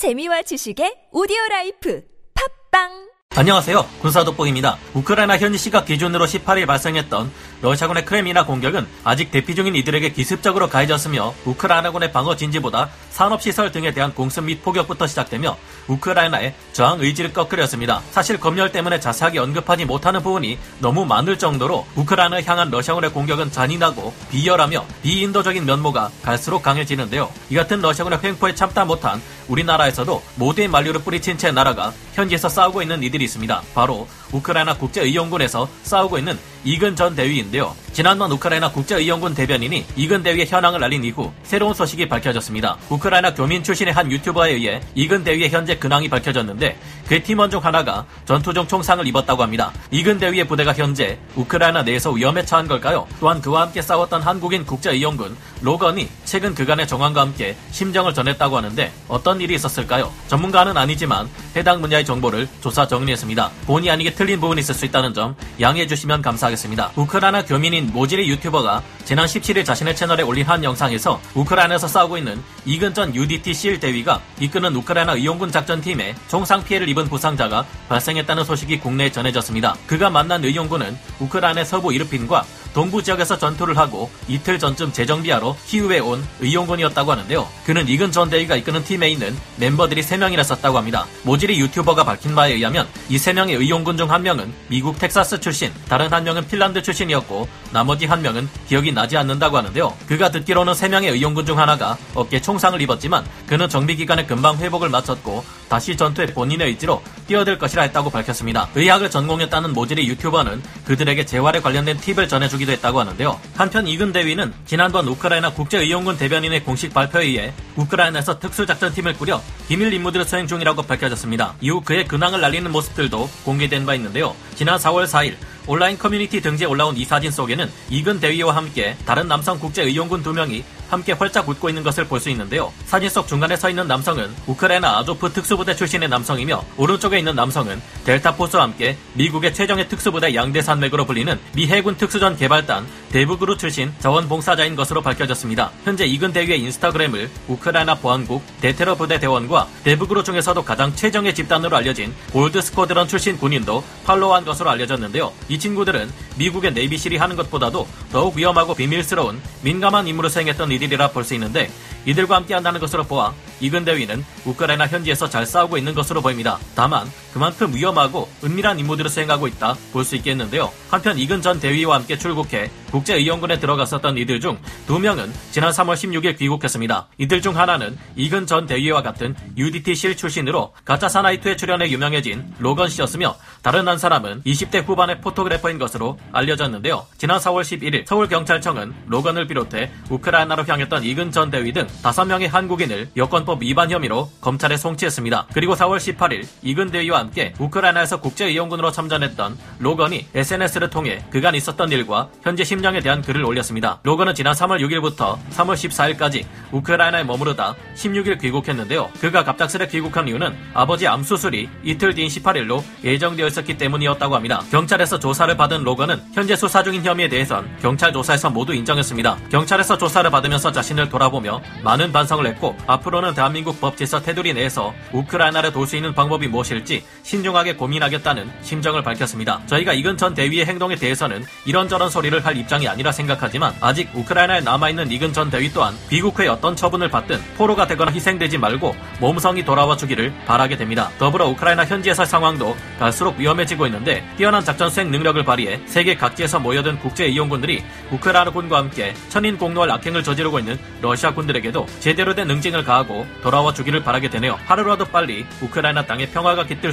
재미와 지식의 오디오 life. 팟빵 안녕하세요. 군사돋보기입니다. 우크라이나 현지 시각 기준으로 18일 발생했던 러시아군의 크레미나 공격은 아직 대피 중인 이들에게 기습적으로 가해졌으며 우크라이나군의 방어 진지보다 산업시설 등에 대한 공습 및 포격부터 시작되며 우크라이나의 저항 의지를 꺾으려 했습니다. 사실 검열 때문에 자세하게 언급하지 못하는 부분이 너무 많을 정도로 우크라이나에 향한 러시아군의 공격은 잔인하고 비열하며 비인도적인 면모가 갈수록 강해지는데요. 이 같은 러시아군의 횡포에 참다 못한 우리나라에서도 모두의 만류를 뿌리친 채 나라가 현지에서 싸우고 있는 이들이 있습니다. 바로 우크라이나 국제의용군에서 싸우고 있는 이근 전 대위인데요. 지난번 우크라이나 국제의용군 대변인이 이근 대위의 현황을 알린 이후 새로운 소식이 밝혀졌습니다. 우크라이나 교민 출신의 한 유튜버에 의해 이근 대위의 현재 근황이 밝혀졌는데 그 팀원 중 하나가 전투 중 총상을 입었다고 합니다. 이근 대위의 부대가 현재 우크라이나 내에서 위험에 처한 걸까요? 또한 그와 함께 싸웠던 한국인 국제의용군 로건이 최근 그간의 정황과 함께 심정을 전했다고 하는데 어떤 일이 있었을까요? 전문가는 아니지만 해당 분야의 정보를 조사 정리했습니다. 본의 아니게 틀린 부분이 있을 수 있다는 점 양해해 주시면 감사하겠습니다. 우크라이나 교민인 모지리 유튜버가 지난 17일 자신의 채널에 올린 한 영상에서 우크라이나에서 싸우고 있는 이근전 UDT 실 대위가 이끄는 우크라이나 의용군 작전팀에 총상 피해를 입은 부상자가 발생했다는 소식이 국내에 전해졌습니다. 그가 만난 의용군은 우크라이나 서부 이르핀과 동부 지역에서 전투를 하고 이틀 전쯤 재정비하러 키우에 온 의용군이었다고 하는데요. 그는 이근 전 대위가 이끄는 팀에 있는 멤버들이 3명이나 썼다고 합니다. 모질이 유튜버가 밝힌 바에 의하면 이 3명의 의용군 중 한 명은 미국 텍사스 출신, 다른 한 명은 핀란드 출신이었고 나머지 한 명은 기억이 나지 않는다고 하는데요. 그가 듣기로는 3명의 의용군 중 하나가 어깨 총상을 입었지만 그는 정비 기간에 금방 회복을 마쳤고 다시 전투에 본인의 의지로 뛰어들 것이라 했다고 밝혔습니다. 의학을 전공했다는 모질이 유튜버는 그들에게 재활에 관련된 팁을 전해주기도 했다고 하는데요. 한편 이근 대위는 지난번 우크라이나 국제의용군 대변인의 공식 발표에 의해 우크라이나에서 특수작전팀을 꾸려 기밀 임무들을 수행 중이라고 밝혀졌습니다. 이후 그의 근황을 알리는 모습들도 공개된 바 있는데요. 지난 4월 4일 온라인 커뮤니티 등지에 올라온 이 사진 속에는 이근 대위와 함께 다른 남성 국제 의용군 두 명이 함께 활짝 웃고 있는 것을 볼 수 있는데요. 사진 속 중간에 서 있는 남성은 우크라이나 아조프 특수부대 출신의 남성이며 오른쪽에 있는 남성은 델타 포스와 함께 미국의 최정예 특수부대 양대 산맥으로 불리는 미 해군 특수전 개발단 데브그루 출신 자원봉사자인 것으로 밝혀졌습니다. 현재 이근 대위의 인스타그램을 우크라이나 보안국 대테러 부대 대원과 데브그루 중에서도 가장 최정예 집단으로 알려진 Gold Squadron 출신 군인도 팔로우한 것으로 알려졌는데요. 이 친구들은 미국의 네이비실이 하는 것보다도 더욱 위험하고 비밀스러운 민감한 임무를 수행했던 이들이라 볼 수 있는데 이들과 함께 한다는 것으로 보아 이근 대위는 우크라이나 현지에서 잘 싸우고 있는 것으로 보입니다. 다만 그만큼 위험하고 은밀한 임무들을 수행하고 있다 볼 수 있겠는데요. 한편 이근 전 대위와 함께 출국해 국제의용군에 들어갔었던 이들 중 두 명은 지난 3월 16일 귀국했습니다. 이들 중 하나는 이근 전 대위와 같은 UDT 실 출신으로 가짜 사나이2에 출연해 유명해진 로건 씨였으며 다른 한 사람은 20대 후반의 포토그래퍼인 것으로 알려졌는데요. 지난 4월 11일 서울경찰청은 로건을 비롯해 우크라이나로 향했던 이근 전 대위 등 5명의 한국인을 여권법 위반 혐의로 검찰에 송치했습니다. 그리고 4월 18일 이근 대위와 함께 우크라이나에서 국제의용군으로 참전했던 로건이 SNS를 통해 그간 있었던 일과 현재 심정에 대한 글을 올렸습니다. 로건은 지난 3월 6일부터 3월 14일까지 우크라이나에 머무르다 16일 귀국했는데요. 그가 갑작스레 귀국한 이유는 아버지 암 수술이 이틀 뒤인 18일로 예정되어 있었기 때문이었다고 합니다. 경찰에서 조사를 받은 로건은 현재 수사 중인 혐의에 대해선 경찰 조사에서 모두 인정했습니다. 경찰에서 조사를 받으면서 자신을 돌아보며 많은 반성을 했고 앞으로는 대한민국 법 질서 테두리 내에서 우크라이나를 도울 수 있는 방법이 무엇일지 신중하게 고민하겠다는 심정을 밝혔습니다. 저희가 이근 전 대위의 행동에 대해서는 이런저런 소리를 할 입장이 아니라 생각하지만 아직 우크라이나에 남아있는 이근 전 대위 또한 후에 어떤 처분을 받든 포로가 되거나 희생되지 말고 몸성이 돌아와 주기를 바라게 됩니다. 더불어 우크라이나 현지에서 상황도 갈수록 위험해지고 있는데 뛰어난 작전 수행 능력을 발휘해 세계 각지에서 모여든 국제 이용군들이 우크라이나군과 함께 천인 공노할 악행을 저지르고 있는 러시아 군들에게도 제대로 된 응징을 가하고 돌아와 주기를 바라게 되네요. 하루라도 빨리 우크라이나 땅에 평화가 깃들